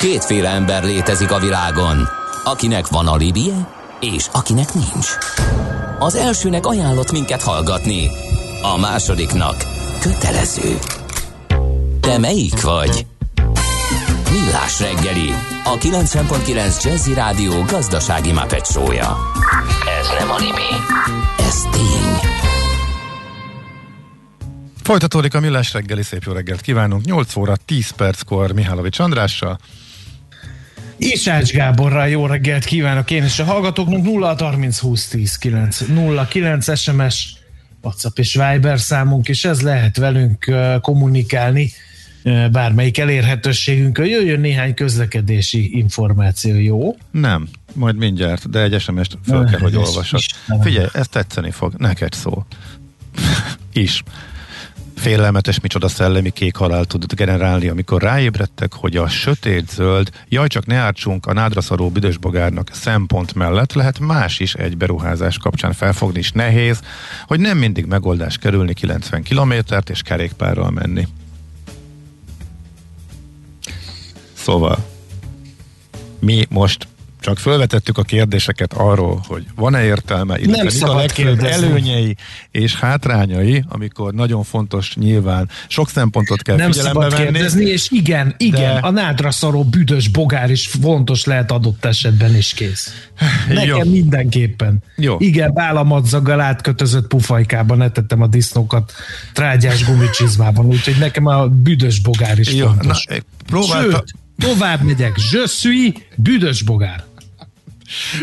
Kétféle ember létezik a világon, akinek van alibije, és akinek nincs. Az elsőnek ajánlott minket hallgatni, a másodiknak kötelező. Te melyik vagy? Millás reggeli, a 90.9 Jazzy Rádió gazdasági mapetsója. Ez nem animi, ez tény. Folytatódik a Millás reggeli, szép jó reggelt kívánunk. 8 óra 10 perckor Mihálovics Andrással. Isács Gáborral jó reggelt kívánok én és a hallgatóknak 0 30 20 10 9 0 9 SMS WhatsApp és Viber számunk, és ez lehet velünk kommunikálni bármelyik elérhetőségünkön. Jöjjön néhány közlekedési információ, jó? Nem, majd mindjárt, de egy SMS-t fel kell, hogy olvassad. Figyelj, ez tetszeni fog, neked szól. is félelmetes, micsoda szellemi kék halál tud generálni, amikor ráébredtek, hogy a sötét zöld, jaj csak ne ártsunk a nádraszaró büdösbogárnak szempont mellett lehet más is egy beruházás kapcsán felfogni is nehéz, hogy nem mindig megoldás kerülni 90 kilométert és kerékpárral menni. Szóval mi most csak felvetettük a kérdéseket arról, hogy van-e értelme, illetve Nem mi a legfőbb előnyei és hátrányai, amikor nagyon fontos nyilván, sok szempontot kell Nem figyelembe szabad venni. kérdezni, és igen, igen, De- a nádra szaró büdös bogár is fontos lehet adott esetben is kész. Nekem Jó. mindenképpen. Jó. Igen, bálamadzaggal átkötözött pufajkában etettem a disznókat trágyás gumicsizmában, úgyhogy nekem a büdös bogár is Jó, fontos. na, próbálta, Sőt, tovább megyek. Suis büdös bogár.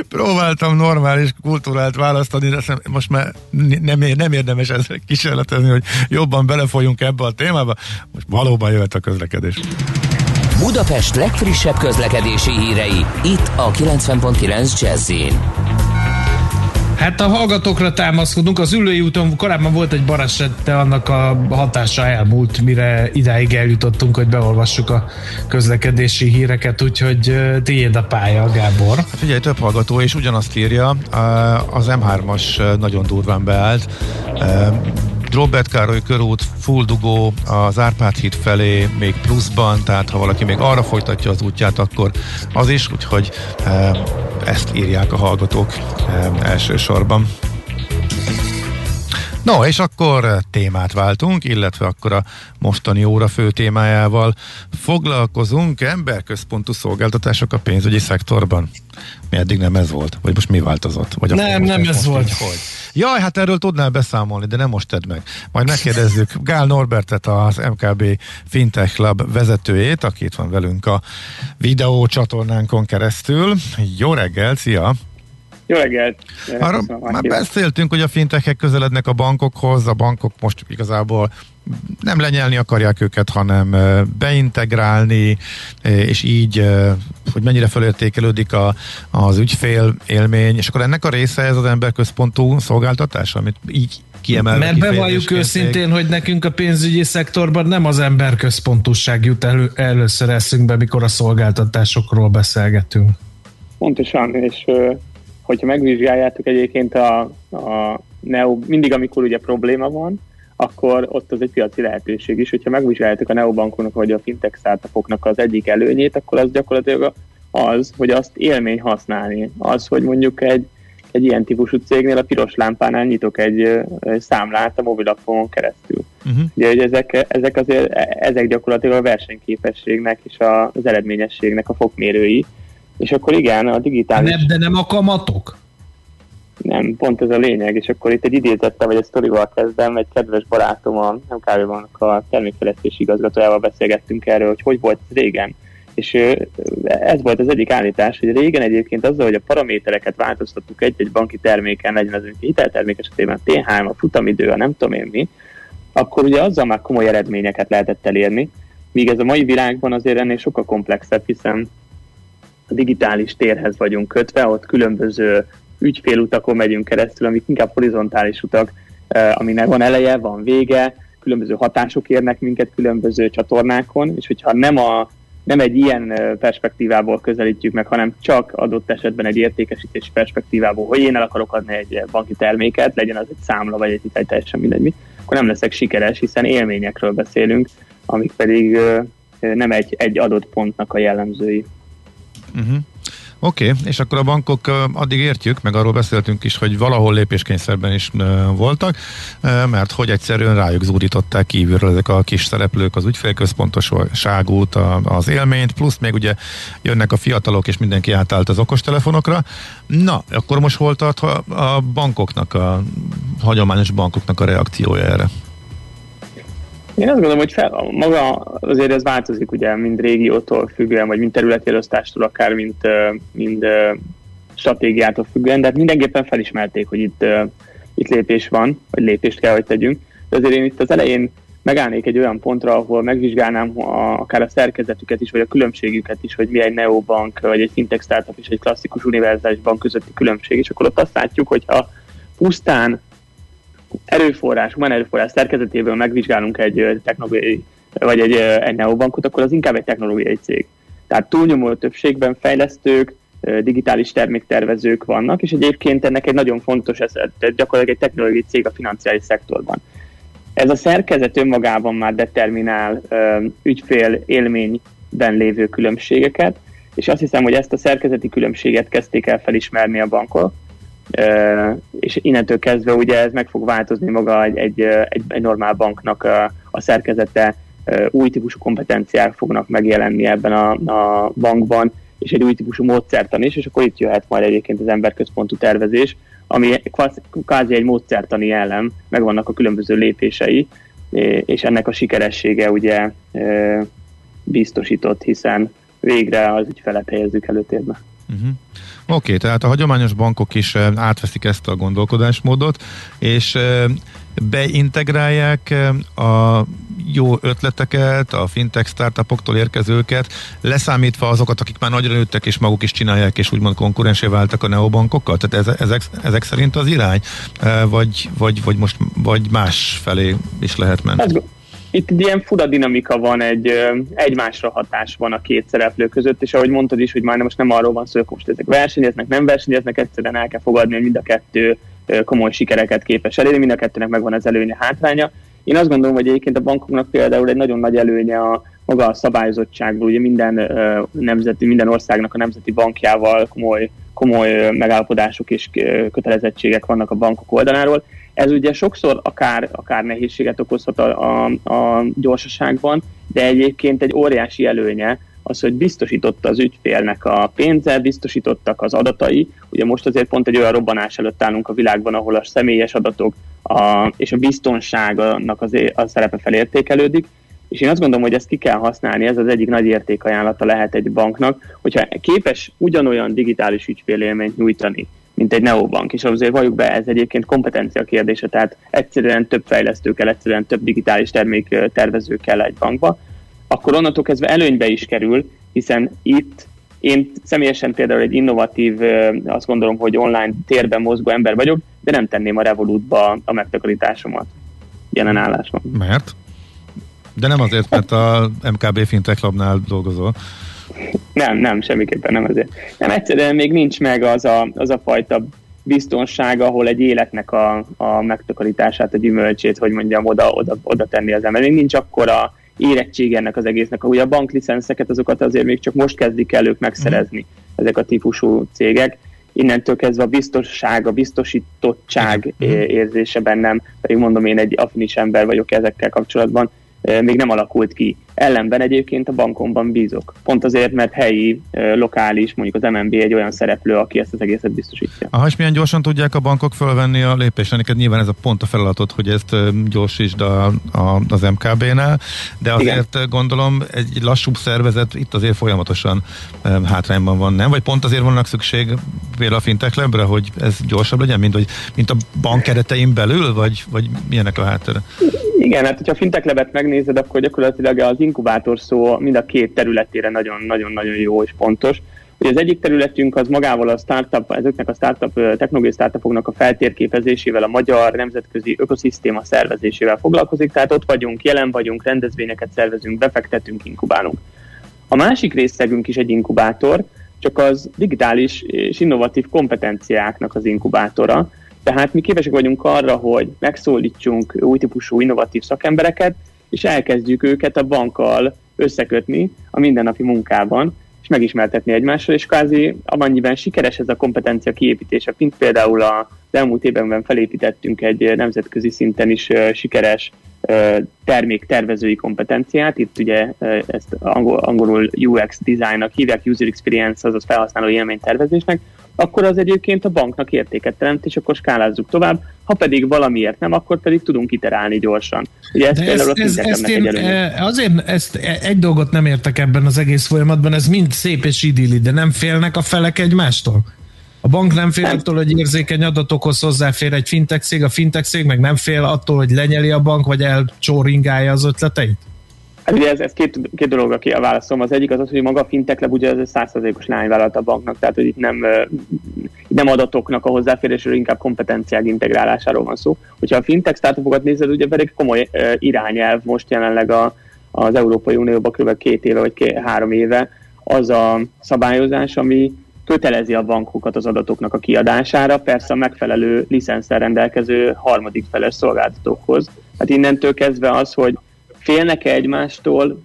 Próbáltam normális kultúrát választani, de most már nem, nem érdemes ezzel kísérletezni, hogy jobban belefolyunk ebbe a témába. Most valóban jöhet a közlekedés. Budapest legfrissebb közlekedési hírei, itt a 90.9 jazz Hát a hallgatókra támaszkodunk, az ülői úton korábban volt egy baleset, de annak a hatása elmúlt, mire idáig eljutottunk, hogy beolvassuk a közlekedési híreket, úgyhogy tiéd a pálya, Gábor. Hát Figyelj, több hallgató és ugyanazt írja, az M3-as nagyon durván beállt. Robert Károly körút, full dugó, az Árpád híd felé még pluszban, tehát ha valaki még arra folytatja az útját, akkor az is, úgyhogy ezt írják a hallgatók elsősorban. No, és akkor témát váltunk, illetve akkor a mostani óra fő témájával foglalkozunk emberközpontú szolgáltatások a pénzügyi szektorban. Mi eddig nem ez volt? Vagy most mi változott? Vagy Nem, nem ez volt. így Hogy? Jaj, hát erről tudnál beszámolni, de nem most tedd meg. Majd megkérdezzük Gál Norbertet, az MKB Fintech Club vezetőjét, aki itt van velünk a videó csatornánkon keresztül. Jó reggel, szia! Jó reggelt! Arra már beszéltünk, hogy a fintechek közelednek a bankokhoz, a bankok most igazából nem lenyelni akarják őket, hanem beintegrálni, és így, hogy mennyire felértékelődik a, az ügyfél élmény, és akkor ennek a része ez az emberközpontú szolgáltatás, amit így kiemelve Mert bevalljuk őszintén, hogy nekünk a pénzügyi szektorban nem az emberközpontúság jut elő, először eszünkbe, mikor a szolgáltatásokról beszélgetünk. Pontosan, és hogyha megvizsgáljátok egyébként a, a Neo, mindig amikor ugye probléma van, akkor ott az egy piaci lehetőség is. Hogyha megvizsgáljátok a neobankoknak vagy a fintech startupoknak az egyik előnyét, akkor az gyakorlatilag az, hogy azt élmény használni. Az, hogy mondjuk egy, egy ilyen típusú cégnél a piros lámpánál nyitok egy ö, számlát a mobilafonon keresztül. Uh-huh. Ugye, hogy ezek, ezek azért, ezek gyakorlatilag a versenyképességnek és a, az eredményességnek a fokmérői. És akkor igen, a digitális... Nem, de nem a kamatok? Nem, pont ez a lényeg, és akkor itt egy idézettel vagy egy sztorival kezdem, egy kedves barátom, a MKV-ban a termékfejlesztési igazgatójával beszélgettünk erről, hogy hogy volt régen. És ez volt az egyik állítás, hogy régen egyébként azzal, hogy a paramétereket változtattuk egy-egy banki terméken, legyen az egy hiteltermék esetében T3, a futamidő, a nem tudom én mi, akkor ugye azzal már komoly eredményeket lehetett elérni, míg ez a mai világban azért ennél sokkal komplexebb, hiszen a digitális térhez vagyunk kötve, ott különböző ügyfélutakon megyünk keresztül, amik inkább horizontális utak, eh, aminek van eleje, van vége, különböző hatások érnek minket különböző csatornákon, és hogyha nem, a, nem egy ilyen eh, perspektívából közelítjük meg, hanem csak adott esetben egy értékesítés perspektívából, hogy én el akarok adni egy banki terméket, legyen az egy számla vagy egy hitel, teljesen mindegy mi, akkor nem leszek sikeres, hiszen élményekről beszélünk, amik pedig eh, nem egy, egy adott pontnak a jellemzői. Uh-huh. Oké, okay, és akkor a bankok addig értjük, meg arról beszéltünk is, hogy valahol lépéskényszerben is voltak, mert hogy egyszerűen rájuk zúdították kívülről ezek a kis szereplők az ügyfélközpontosságút, az élményt, plusz még ugye jönnek a fiatalok, és mindenki átállt az okostelefonokra. Na, akkor most hol tart a bankoknak, a hagyományos bankoknak a reakciója erre? Én azt gondolom, hogy fel, maga azért ez változik ugye mind régiótól függően, vagy mind területi elosztástól, akár mint, mind stratégiától függően, de hát mindenképpen felismerték, hogy itt, itt lépés van, vagy lépést kell, hogy tegyünk. De azért én itt az elején megállnék egy olyan pontra, ahol megvizsgálnám a, akár a szerkezetüket is, vagy a különbségüket is, hogy mi egy neobank, vagy egy fintech startup és egy klasszikus univerzális bank közötti különbség, és akkor ott azt látjuk, hogy ha pusztán erőforrás, humán erőforrás szerkezetéből megvizsgálunk egy technológiai, vagy egy, egy neobankot, akkor az inkább egy technológiai cég. Tehát túlnyomó többségben fejlesztők, digitális terméktervezők vannak, és egyébként ennek egy nagyon fontos, ez gyakorlatilag egy technológiai cég a financiális szektorban. Ez a szerkezet önmagában már determinál ügyfél élményben lévő különbségeket, és azt hiszem, hogy ezt a szerkezeti különbséget kezdték el felismerni a bankok, és innentől kezdve ugye ez meg fog változni maga egy, egy, egy, egy normál banknak a, a szerkezete, új típusú kompetenciák fognak megjelenni ebben a, a bankban, és egy új típusú módszertan is, és akkor itt jöhet majd egyébként az emberközpontú tervezés, ami kvázi egy módszertani ellen, megvannak a különböző lépései, és ennek a sikeressége ugye biztosított, hiszen végre az ügyfelet helyezzük előtérbe. Uh-huh. Oké, okay, tehát a hagyományos bankok is átveszik ezt a gondolkodásmódot, és beintegrálják a jó ötleteket, a fintech startupoktól érkezőket, leszámítva azokat, akik már nagyra nőttek és maguk is csinálják, és úgymond konkurensé váltak a neobankokkal? Tehát ezek, ezek szerint az irány? Vagy, vagy, vagy most vagy más felé is lehet menni? Ez, itt egy ilyen fura dinamika van, egy egymásra hatás van a két szereplő között, és ahogy mondtad is, hogy már most nem arról van szó, hogy most ezek versenyeznek, nem versenyeznek, egyszerűen el kell fogadni, hogy mind a kettő komoly sikereket képes elérni, mind a kettőnek megvan az előnye, hátránya. Én azt gondolom, hogy egyébként a bankoknak például egy nagyon nagy előnye a maga a szabályozottságból, ugye minden nemzeti, minden országnak a nemzeti bankjával komoly, komoly megállapodások és kötelezettségek vannak a bankok oldaláról, ez ugye sokszor akár, akár nehézséget okozhat a, a, a gyorsaságban, de egyébként egy óriási előnye az, hogy biztosította az ügyfélnek a pénze, biztosítottak az adatai. Ugye most azért pont egy olyan robbanás előtt állunk a világban, ahol a személyes adatok a, és a biztonságnak az, a szerepe felértékelődik, és én azt gondolom, hogy ezt ki kell használni, ez az egyik nagy értékajánlata lehet egy banknak, hogyha képes ugyanolyan digitális ügyfélélményt nyújtani, mint egy neobank, és azért valljuk be, ez egyébként kompetencia kérdése, tehát egyszerűen több fejlesztő kell, egyszerűen több digitális termék tervező kell egy bankba, akkor onnantól kezdve előnybe is kerül, hiszen itt én személyesen például egy innovatív, azt gondolom, hogy online térben mozgó ember vagyok, de nem tenném a Revolutba a megtakarításomat jelen állásban. Mert? De nem azért, mert a MKB Fintech Labnál dolgozol. Nem, nem, semmiképpen nem azért. Nem, egyszerűen még nincs meg az a, az a fajta biztonság, ahol egy életnek a, a megtakarítását, a gyümölcsét, hogy mondjam, oda, oda, oda tenni az ember. Még nincs akkora érettség ennek az egésznek. Ugye a banklicenszeket azokat azért még csak most kezdik el ők megszerezni, mm. ezek a típusú cégek. Innentől kezdve a biztonság, a biztosítottság mm. érzése bennem, pedig mondom, én egy afinis ember vagyok ezekkel kapcsolatban, még nem alakult ki. Ellenben egyébként a bankomban bízok. Pont azért, mert helyi, lokális, mondjuk az MNB egy olyan szereplő, aki ezt az egészet biztosítja. Aha, és milyen gyorsan tudják a bankok fölvenni a lépést? Neked nyilván ez a pont a feladatod, hogy ezt gyorsítsd a, a, az MKB-nál, de azért Igen. gondolom egy lassúbb szervezet itt azért folyamatosan hátrányban van, nem? Vagy pont azért vannak szükség például a fintech lebre, hogy ez gyorsabb legyen, mint, hogy, mint a bank keretein belül, vagy, vagy milyenek a háttere? Igen, hát hogyha a fintech lebet megnézed, akkor gyakorlatilag az inkubátor szó mind a két területére nagyon-nagyon jó és pontos. Ugye az egyik területünk az magával a startup, ezeknek a startup, technológiai startupoknak a feltérképezésével, a magyar nemzetközi ökoszisztéma szervezésével foglalkozik, tehát ott vagyunk, jelen vagyunk, rendezvényeket szervezünk, befektetünk, inkubálunk. A másik részlegünk is egy inkubátor, csak az digitális és innovatív kompetenciáknak az inkubátora, tehát mi képesek vagyunk arra, hogy megszólítsunk új típusú innovatív szakembereket, és elkezdjük őket a bankkal összekötni a mindennapi munkában, és megismertetni egymással, és kvázi amennyiben sikeres ez a kompetencia kiépítése, mint például az elmúlt években felépítettünk egy nemzetközi szinten is sikeres terméktervezői kompetenciát, itt ugye ezt angol, angolul UX designnak hívják, user experience, azaz felhasználó élménytervezésnek, akkor az egyébként a banknak értéket teremt, és akkor skálázzuk tovább. Ha pedig valamiért nem, akkor pedig tudunk iterálni gyorsan. Ugye ez, ez, ez, ezt én, e, azért ezt e, egy dolgot nem értek ebben az egész folyamatban, ez mind szép és idilli, de nem félnek a felek egymástól? A bank nem fél nem. attól, hogy érzékeny adatokhoz hozzáfér egy fintech cég, a fintech cég meg nem fél attól, hogy lenyeli a bank, vagy elcsóringálja az ötleteit? Hát ugye ez, ez két, két dolog, aki a válaszom. Az egyik az az, hogy maga a fintech lab ugye ez százszerzékos lányvállalat a banknak, tehát hogy itt nem, nem adatoknak a hozzáférésről, inkább kompetenciák integrálásáról van szó. Hogyha a fintech startupokat nézed, ugye pedig komoly irányelv most jelenleg a, az Európai Unióban kb. két éve vagy két, három éve az a szabályozás, ami kötelezi a bankokat az adatoknak a kiadására, persze a megfelelő licenszer rendelkező harmadik feles szolgáltatókhoz. Hát innentől kezdve az, hogy félnek-e egymástól,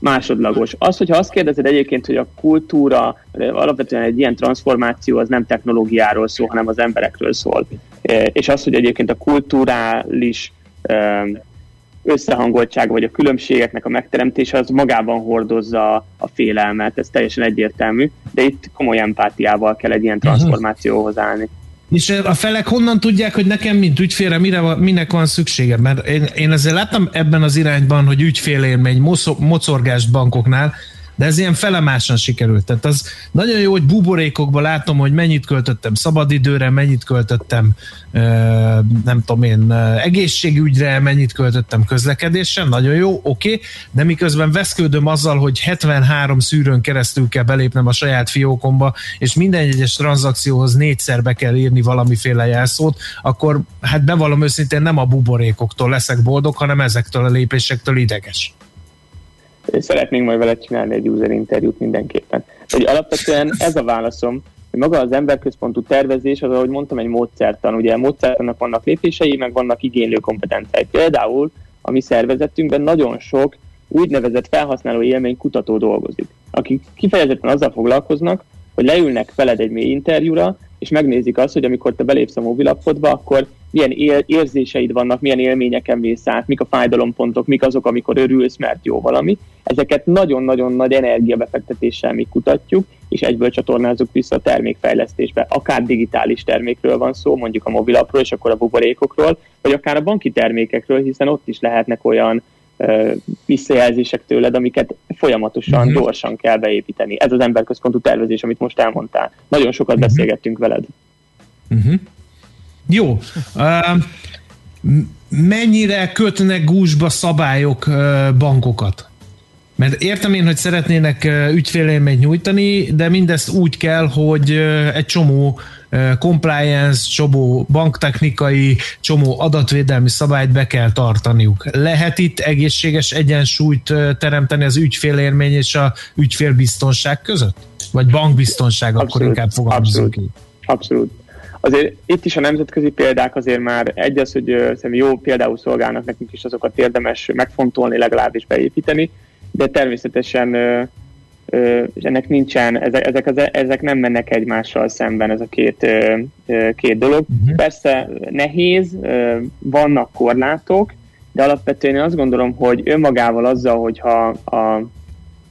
másodlagos. Az, hogyha azt kérdezed egyébként, hogy a kultúra, alapvetően egy ilyen transformáció az nem technológiáról szól, hanem az emberekről szól. E, és az, hogy egyébként a kulturális e, összehangoltság vagy a különbségeknek a megteremtése az magában hordozza a félelmet, ez teljesen egyértelmű, de itt komoly empátiával kell egy ilyen transformációhoz állni. És a felek honnan tudják, hogy nekem, mint ügyfélre, mire, minek van szüksége? Mert én, én ezzel láttam ebben az irányban, hogy ügyfélélmény, mocorgást bankoknál, de ez ilyen felemásan sikerült. Tehát az nagyon jó, hogy buborékokban látom, hogy mennyit költöttem szabadidőre, mennyit költöttem nem tudom én, egészségügyre, mennyit költöttem közlekedésre, nagyon jó, oké, okay, de miközben veszkődöm azzal, hogy 73 szűrőn keresztül kell belépnem a saját fiókomba, és minden egyes tranzakcióhoz négyszer be kell írni valamiféle jelszót, akkor hát bevallom őszintén nem a buborékoktól leszek boldog, hanem ezektől a lépésektől ideges szeretnénk majd vele csinálni egy user interjút mindenképpen. Hogy alapvetően ez a válaszom, hogy maga az emberközpontú tervezés, az ahogy mondtam, egy módszertan. Ugye módszertannak vannak lépései, meg vannak igénylő kompetenciái. Például a mi szervezetünkben nagyon sok úgynevezett felhasználó élmény kutató dolgozik, akik kifejezetten azzal foglalkoznak, hogy leülnek veled egy mély interjúra, és megnézik azt, hogy amikor te belépsz a mobilapodba, akkor milyen él, érzéseid vannak, milyen élményeken mész át, mik a fájdalompontok, mik azok, amikor örülsz, mert jó valami. Ezeket nagyon-nagyon nagy energiabefektetéssel mi kutatjuk, és egyből csatornázzuk vissza a termékfejlesztésbe. Akár digitális termékről van szó, mondjuk a mobilapról, és akkor a buborékokról, vagy akár a banki termékekről, hiszen ott is lehetnek olyan visszajelzések tőled, amiket folyamatosan, uh-huh. gyorsan kell beépíteni. Ez az emberközpontú tervezés, amit most elmondtál. Nagyon sokat uh-huh. beszélgettünk veled. Uh-huh. Jó. Mennyire kötnek gúzsba szabályok bankokat? Mert értem én, hogy szeretnének ügyfélélményt nyújtani, de mindezt úgy kell, hogy egy csomó compliance, csomó banktechnikai, csomó adatvédelmi szabályt be kell tartaniuk. Lehet itt egészséges egyensúlyt teremteni az ügyfélélmény és a ügyfélbiztonság között? Vagy bankbiztonság, abszolút, akkor inkább fogalmazunk ki. Abszolút. Azért itt is a nemzetközi példák azért már egy az, hogy jó például szolgálnak nekünk is, azokat érdemes megfontolni, legalábbis beépíteni, de természetesen és ennek nincsen, ezek, ezek, az, ezek nem mennek egymással szemben ez a két, két dolog. Uh-huh. Persze nehéz, vannak korlátok, de alapvetően én azt gondolom, hogy önmagával azzal, hogyha a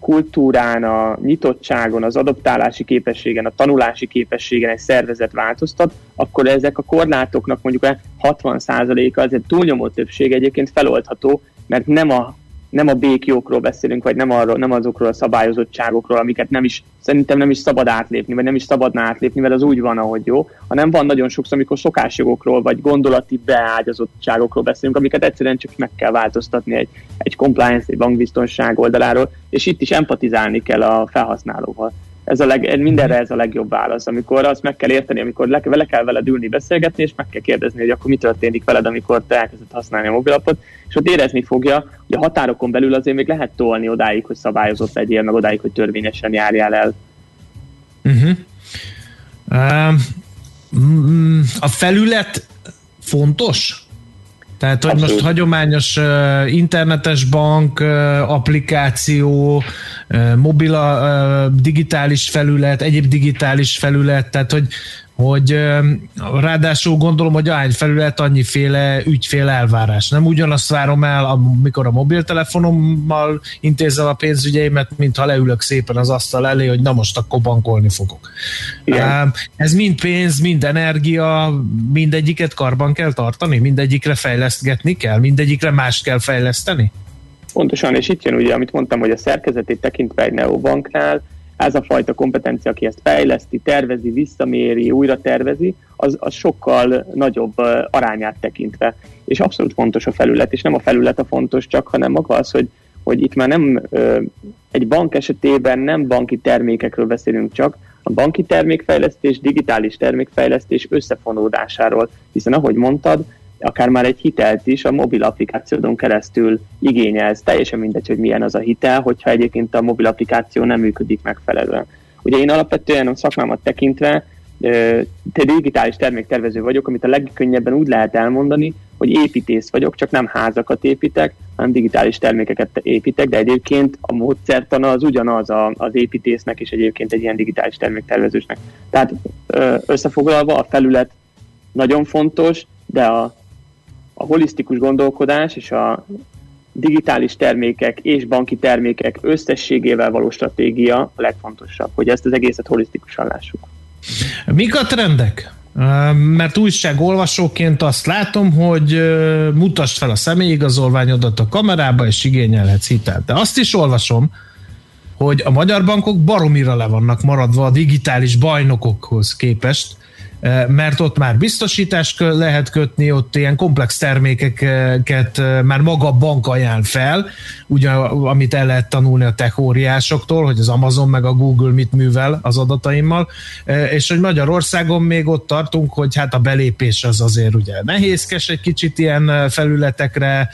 kultúrán, a nyitottságon, az adoptálási képességen, a tanulási képességen egy szervezet változtat, akkor ezek a korlátoknak mondjuk a 60%-a, az egy túlnyomó többség egyébként feloldható, mert nem a nem a békjókról beszélünk, vagy nem, arról, nem azokról a szabályozottságokról, amiket nem is, szerintem nem is szabad átlépni, vagy nem is szabadna átlépni, mert az úgy van, ahogy jó, hanem van nagyon sokszor, amikor szokásjogokról, vagy gondolati beágyazottságokról beszélünk, amiket egyszerűen csak meg kell változtatni egy, egy compliance, egy bankbiztonság oldaláról, és itt is empatizálni kell a felhasználóval ez a leg, mindenre ez a legjobb válasz, amikor azt meg kell érteni, amikor le, vele kell veled ülni, beszélgetni, és meg kell kérdezni, hogy akkor mi történik veled, amikor te elkezded használni a mobilapot, és ott érezni fogja, hogy a határokon belül azért még lehet tolni odáig, hogy szabályozott legyél, meg odáig, hogy törvényesen járjál el. Uh-huh. Uh, a felület fontos? Tehát, hogy Abszolút. most hagyományos uh, internetes bank, uh, applikáció, uh, mobil, uh, digitális felület, egyéb digitális felület, tehát, hogy hogy ráadásul gondolom, hogy ahány felület, annyiféle ügyfél elvárás. Nem ugyanazt várom el, amikor a mobiltelefonommal intézem a pénzügyeimet, mint ha leülök szépen az asztal elé, hogy na most akkor bankolni fogok. Igen. Ez mind pénz, mind energia, mindegyiket karban kell tartani, mindegyikre fejlesztgetni kell, mindegyikre mást kell fejleszteni? Pontosan, és itt jön ugye, amit mondtam, hogy a szerkezetét tekintve egy neobanknál, ez a fajta kompetencia, aki ezt fejleszti, tervezi, visszaméri, újra tervezi, az, az sokkal nagyobb arányát tekintve. És abszolút fontos a felület, és nem a felület a fontos csak, hanem maga az, hogy, hogy itt már nem egy bank esetében nem banki termékekről beszélünk csak, a banki termékfejlesztés, digitális termékfejlesztés összefonódásáról, hiszen ahogy mondtad, akár már egy hitelt is a mobil applikációdon keresztül igényelsz. Teljesen mindegy, hogy milyen az a hitel, hogyha egyébként a mobil applikáció nem működik megfelelően. Ugye én alapvetően a szakmámat tekintve te digitális terméktervező vagyok, amit a legkönnyebben úgy lehet elmondani, hogy építész vagyok, csak nem házakat építek, hanem digitális termékeket építek, de egyébként a módszertana az ugyanaz az építésznek és egyébként egy ilyen digitális terméktervezősnek. Tehát összefoglalva a felület nagyon fontos, de a a holisztikus gondolkodás és a digitális termékek és banki termékek összességével való stratégia a legfontosabb, hogy ezt az egészet holisztikusan lássuk. Mik a trendek? Mert újságolvasóként azt látom, hogy mutasd fel a személyigazolványodat a kamerába, és igényelhetsz hitelt. De azt is olvasom, hogy a magyar bankok baromira le vannak maradva a digitális bajnokokhoz képest, mert ott már biztosítást lehet kötni, ott ilyen komplex termékeket már maga a bank ajánl fel, ugye, amit el lehet tanulni a tech óriásoktól, hogy az Amazon meg a Google mit művel az adataimmal, és hogy Magyarországon még ott tartunk, hogy hát a belépés az azért ugye nehézkes egy kicsit ilyen felületekre,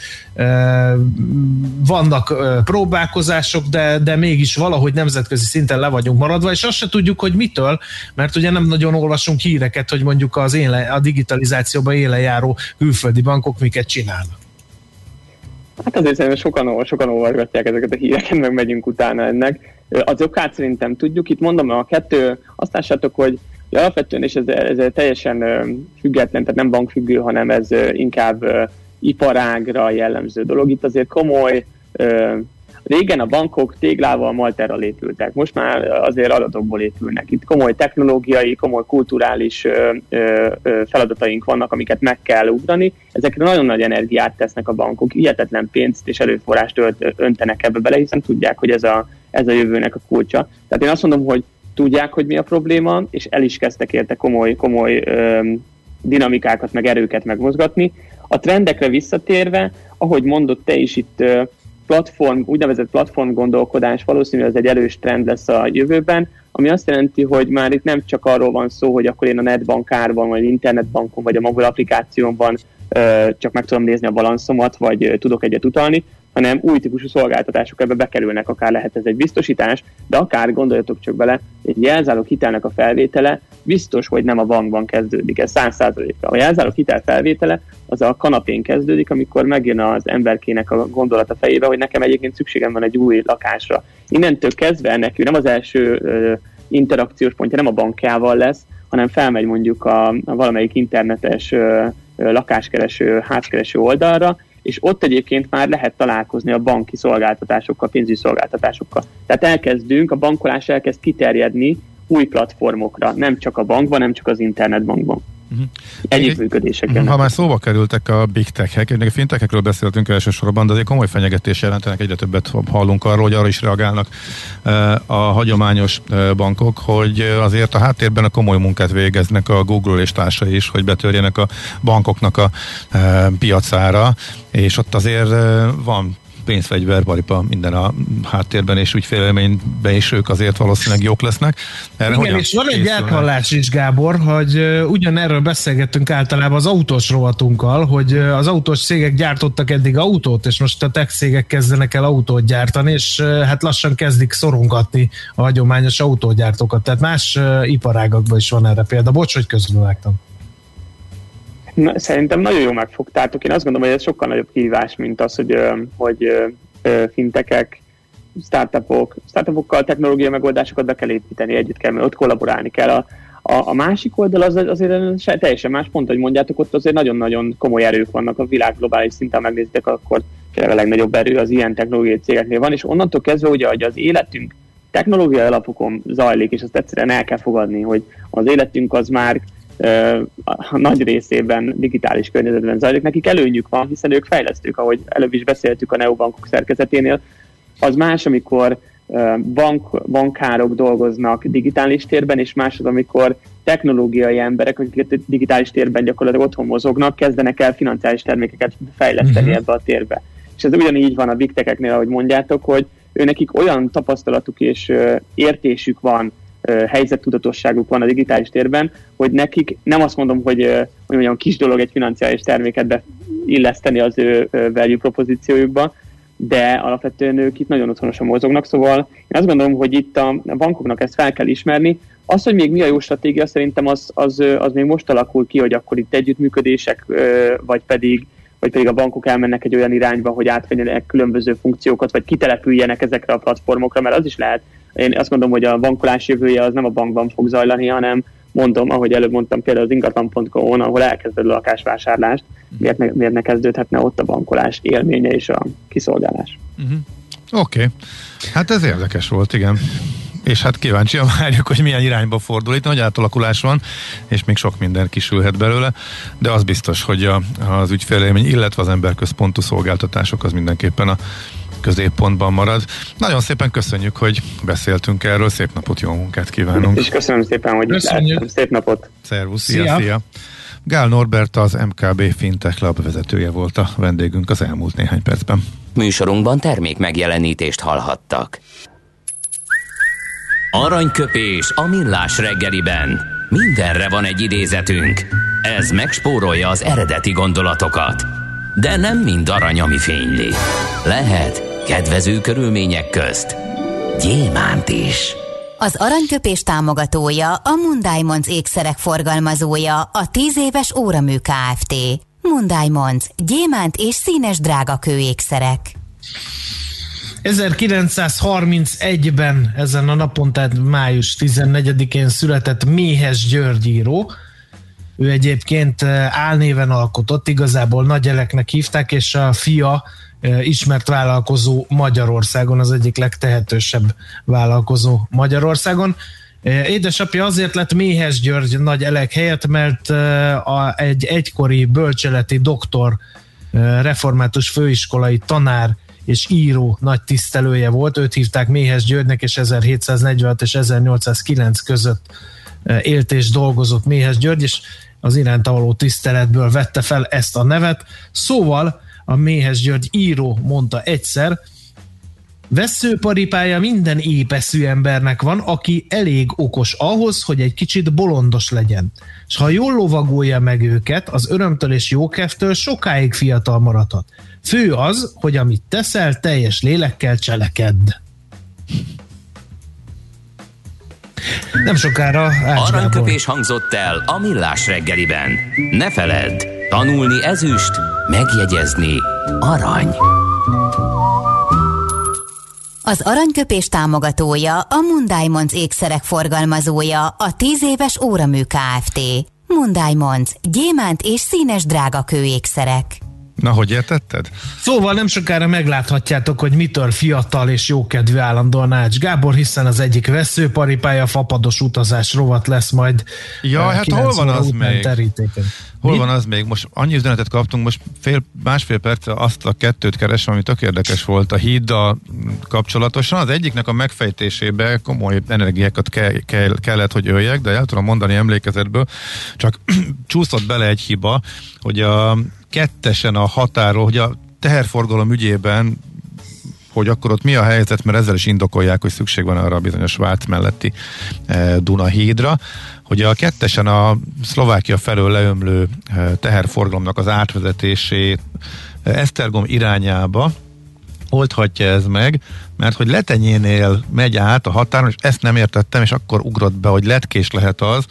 vannak próbálkozások, de, de mégis valahogy nemzetközi szinten le vagyunk maradva, és azt se tudjuk, hogy mitől, mert ugye nem nagyon olvasunk híreket, hogy mondjuk az éle, a digitalizációban éle járó külföldi bankok miket csinálnak. Hát azért szerintem sokan, sokan olvasgatják ezeket a híreket, meg megyünk utána ennek. Az okát szerintem tudjuk. Itt mondom, a kettő, azt lássátok, hogy alapvetően, és ez, ez teljesen független, tehát nem bankfüggő, hanem ez inkább iparágra jellemző dolog. Itt azért komoly, régen a bankok téglával, malterral épültek, most már azért adatokból épülnek. Itt komoly technológiai, komoly kulturális feladataink vannak, amiket meg kell ugrani. Ezekre nagyon nagy energiát tesznek a bankok, hihetetlen pénzt és erőforrást öntenek ebbe bele, hiszen tudják, hogy ez a, ez a jövőnek a kulcsa. Tehát én azt mondom, hogy tudják, hogy mi a probléma, és el is kezdtek érte komoly, komoly dinamikákat, meg erőket megmozgatni. A trendekre visszatérve, ahogy mondott te is itt platform, úgynevezett platform gondolkodás valószínűleg ez egy erős trend lesz a jövőben, ami azt jelenti, hogy már itt nem csak arról van szó, hogy akkor én a netbankárban, vagy internetbankon, vagy a mobil applikációmban csak meg tudom nézni a balanszomat, vagy tudok egyet utalni, hanem új típusú szolgáltatások ebbe bekerülnek, akár lehet ez egy biztosítás, de akár gondoljatok csak bele, egy jelzálók hitelnek a felvétele biztos, hogy nem a bankban kezdődik, ez száz százaléka. A jelzálók hitel felvétele az a kanapén kezdődik, amikor megjön az emberkének a gondolata fejébe, hogy nekem egyébként szükségem van egy új lakásra. Innentől kezdve nekünk nem az első uh, interakciós pontja nem a bankjával lesz, hanem felmegy mondjuk a, a valamelyik internetes uh, lakáskereső, házkereső oldalra, és ott egyébként már lehet találkozni a banki szolgáltatásokkal, pénzügyi szolgáltatásokkal. Tehát elkezdünk, a bankolás elkezd kiterjedni új platformokra, nem csak a bankban, nem csak az internetbankban. Uh-huh. Egyéb működéseken. Ha már szóba kerültek a big tech-ek, a fintechekről beszéltünk elsősorban, de azért komoly fenyegetés jelentenek, egyre többet hallunk arról, hogy arra is reagálnak eh, a hagyományos eh, bankok, hogy azért a háttérben a komoly munkát végeznek a Google és társai is, hogy betörjenek a bankoknak a eh, piacára, és ott azért van pénzfegyver, baripa, minden a háttérben és ügyfélélményben is ők azért valószínűleg jók lesznek. Erre Igen, és van egy elhallás is, Gábor, hogy ugyanerről beszélgettünk általában az autós rovatunkkal, hogy az autós cégek gyártottak eddig autót, és most a tech cégek kezdenek el autót gyártani, és hát lassan kezdik szorongatni a hagyományos autógyártókat. Tehát más iparágakban is van erre példa. Bocs, hogy közben vágtam. Na, szerintem nagyon jó megfogtátok. Én azt gondolom, hogy ez sokkal nagyobb kihívás, mint az, hogy, hogy fintekek, startupok, startupokkal technológiai megoldásokat be kell építeni, együtt kell, ott kollaborálni kell. A, a, a másik oldal az azért teljesen más pont, hogy mondjátok, ott azért nagyon-nagyon komoly erők vannak a világ globális szinten, megnézitek, akkor tényleg a legnagyobb erő az ilyen technológiai cégeknél van, és onnantól kezdve ugye, hogy az életünk technológiai alapokon zajlik, és azt egyszerűen el kell fogadni, hogy az életünk az már a nagy részében digitális környezetben zajlik. Nekik előnyük van, hiszen ők fejlesztők, ahogy előbb is beszéltük a neobankok szerkezeténél. Az más, amikor bank, bankárok dolgoznak digitális térben, és más az, amikor technológiai emberek, akik digitális térben gyakorlatilag otthon mozognak, kezdenek el financiális termékeket fejleszteni uh-huh. ebbe a térbe. És ez ugyanígy van a big tech-eknél, ahogy mondjátok, hogy ő nekik olyan tapasztalatuk és értésük van, helyzettudatosságuk van a digitális térben, hogy nekik nem azt mondom, hogy, hogy olyan kis dolog egy financiális terméket beilleszteni az ő value propozíciójukba, de alapvetően ők itt nagyon otthonosan mozognak, szóval én azt gondolom, hogy itt a, bankoknak ezt fel kell ismerni. Az, hogy még mi a jó stratégia, szerintem az, az, az még most alakul ki, hogy akkor itt együttműködések, vagy pedig vagy pedig a bankok elmennek egy olyan irányba, hogy átvegyenek különböző funkciókat, vagy kitelepüljenek ezekre a platformokra, mert az is lehet. Én azt mondom, hogy a bankolás jövője az nem a bankban fog zajlani, hanem mondom, ahogy előbb mondtam, például az ingatlan.com-on, ahol elkezded a lakásvásárlást, miért ne, miért ne kezdődhetne ott a bankolás élménye és a kiszolgálás. Uh-huh. Oké, okay. hát ez érdekes volt, igen. És hát kíváncsian várjuk, hogy milyen irányba fordul. Itt nagy átalakulás van, és még sok minden kisülhet belőle, de az biztos, hogy a, az ügyfélélmény, illetve az emberközpontú szolgáltatások az mindenképpen a középpontban marad. Nagyon szépen köszönjük, hogy beszéltünk erről, szép napot, jó munkát kívánunk. És köszönöm szépen, hogy köszönjük. szép napot. Szervusz, szia, szia. szia. Gál Norbert az MKB Fintech Lab vezetője volt a vendégünk az elmúlt néhány percben. Műsorunkban termék megjelenítést hallhattak. Aranyköpés a millás reggeliben. Mindenre van egy idézetünk. Ez megspórolja az eredeti gondolatokat. De nem mind arany, ami fényli. Lehet kedvező körülmények közt gyémánt is. Az aranyköpés támogatója a Mundiamonds ékszerek forgalmazója a 10 éves óramű Kft. Mundiamonds gyémánt és színes drágakő ékszerek. 1931-ben ezen a napon, tehát május 14-én született Méhes György író. Ő egyébként eh, álnéven alkotott, igazából Nagy Eleknek hívták, és a fia ismert vállalkozó Magyarországon, az egyik legtehetősebb vállalkozó Magyarországon. Édesapja azért lett Méhes György nagy elek helyett, mert a, egy egykori bölcseleti doktor, református főiskolai tanár és író nagy tisztelője volt. Őt hívták Méhes Györgynek, és 1746 és 1809 között élt és dolgozott Méhes György, és az iránta való tiszteletből vette fel ezt a nevet. Szóval a Méhes György író mondta egyszer, Veszőparipája minden épeszű embernek van, aki elég okos ahhoz, hogy egy kicsit bolondos legyen. És ha jól lovagolja meg őket, az örömtől és jókeftől sokáig fiatal maradhat. Fő az, hogy amit teszel, teljes lélekkel cselekedd. Nem sokára Aranyköpés hangzott el a millás reggeliben. Ne feledd, tanulni ezüst, Megjegyezni arany. Az aranyköpés támogatója a Mundiamonds ékszerek forgalmazója a 10 éves óramű Kft. Mundiamonds gyémánt és színes drágakő ékszerek. Na, hogy értetted? Szóval nem sokára megláthatjátok, hogy mitől fiatal és jókedvű állandóan Ács Gábor, hiszen az egyik veszőparipája fapados utazás rovat lesz majd. Ja, hát hol van az még? Terítéken. Hol Mi? van az még? Most annyi üzenetet kaptunk, most fél, másfél perc azt a kettőt keresem, ami tök érdekes volt a híddal kapcsolatosan. Az egyiknek a megfejtésébe komoly energiákat ke, ke, kellett, hogy öljek, de el tudom mondani emlékezetből, csak csúszott bele egy hiba, hogy a kettesen a határól, hogy a teherforgalom ügyében hogy akkor ott mi a helyzet, mert ezzel is indokolják, hogy szükség van arra a bizonyos Vác melletti e, Duna hídra, hogy a kettesen a Szlovákia felől leömlő e, teherforgalomnak az átvezetését e, Esztergom irányába oldhatja ez meg, mert hogy letenyénél megy át a határon, és ezt nem értettem, és akkor ugrott be, hogy letkés lehet az,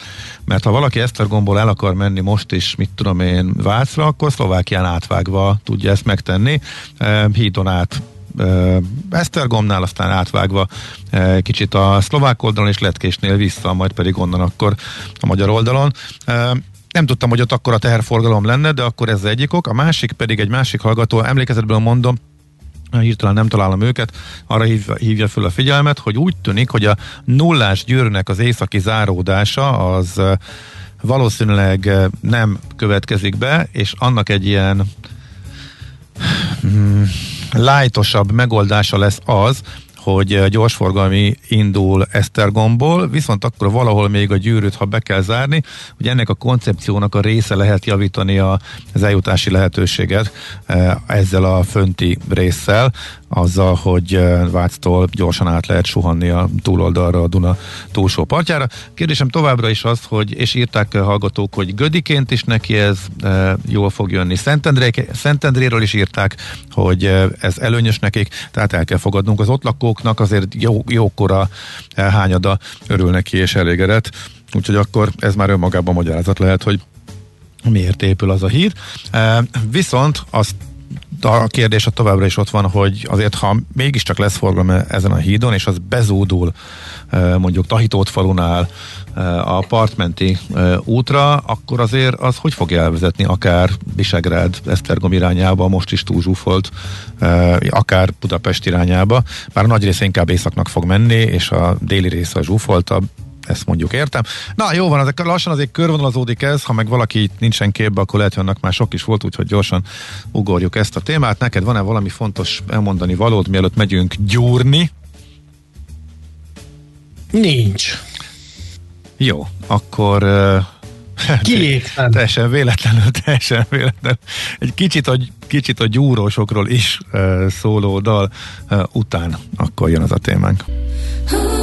mert ha valaki Esztergomból el akar menni most is, mit tudom én, Vácra, akkor Szlovákián átvágva tudja ezt megtenni, hídon át Esztergomnál, aztán átvágva kicsit a szlovák oldalon, és letkésnél vissza, majd pedig onnan akkor a magyar oldalon. Nem tudtam, hogy ott akkor a teherforgalom lenne, de akkor ez egyik ok. A másik pedig egy másik hallgató, emlékezetből mondom, hirtelen nem találom őket, arra hívja, föl a figyelmet, hogy úgy tűnik, hogy a nullás győrnek az északi záródása az valószínűleg nem következik be, és annak egy ilyen hmm, lájtosabb megoldása lesz az, hogy gyorsforgalmi indul Esztergomból, viszont akkor valahol még a gyűrűt, ha be kell zárni, hogy ennek a koncepciónak a része lehet javítani a, az eljutási lehetőséget ezzel a fönti résszel, azzal, hogy Váctól gyorsan át lehet suhanni a túloldalra, a Duna túlsó partjára. Kérdésem továbbra is az, hogy, és írták hallgatók, hogy Gödiként is neki ez e, jól fog jönni. Szentendré, Szentendréről is írták, hogy ez előnyös nekik, tehát el kell fogadnunk az ott lakóknak, azért jó, jókora hányada örül neki és elégedett. Úgyhogy akkor ez már önmagában magyarázat lehet, hogy miért épül az a híd. E, viszont azt a kérdés a továbbra is ott van, hogy azért ha mégiscsak lesz forgalom ezen a hídon, és az bezúdul e, mondjuk Tahitót falunál e, a partmenti e, útra, akkor azért az hogy fog elvezetni akár Visegrád, Esztergom irányába, most is túlzsúfolt, akár Budapest irányába, bár nagy része inkább északnak fog menni, és a déli része a zsúfoltabb, ezt mondjuk értem. Na jó van, ezek lassan azért körvonalazódik ez, ha meg valaki nincsen képbe, akkor lehet, hogy annak már sok is volt, úgyhogy gyorsan ugorjuk ezt a témát. Neked van-e valami fontos elmondani valód, mielőtt megyünk gyúrni? Nincs. Jó, akkor Kiléptem. Teljesen véletlenül, teljesen véletlenül. Egy kicsit a, kicsit a gyúrósokról is uh, szóló dal uh, után akkor jön az a témánk. A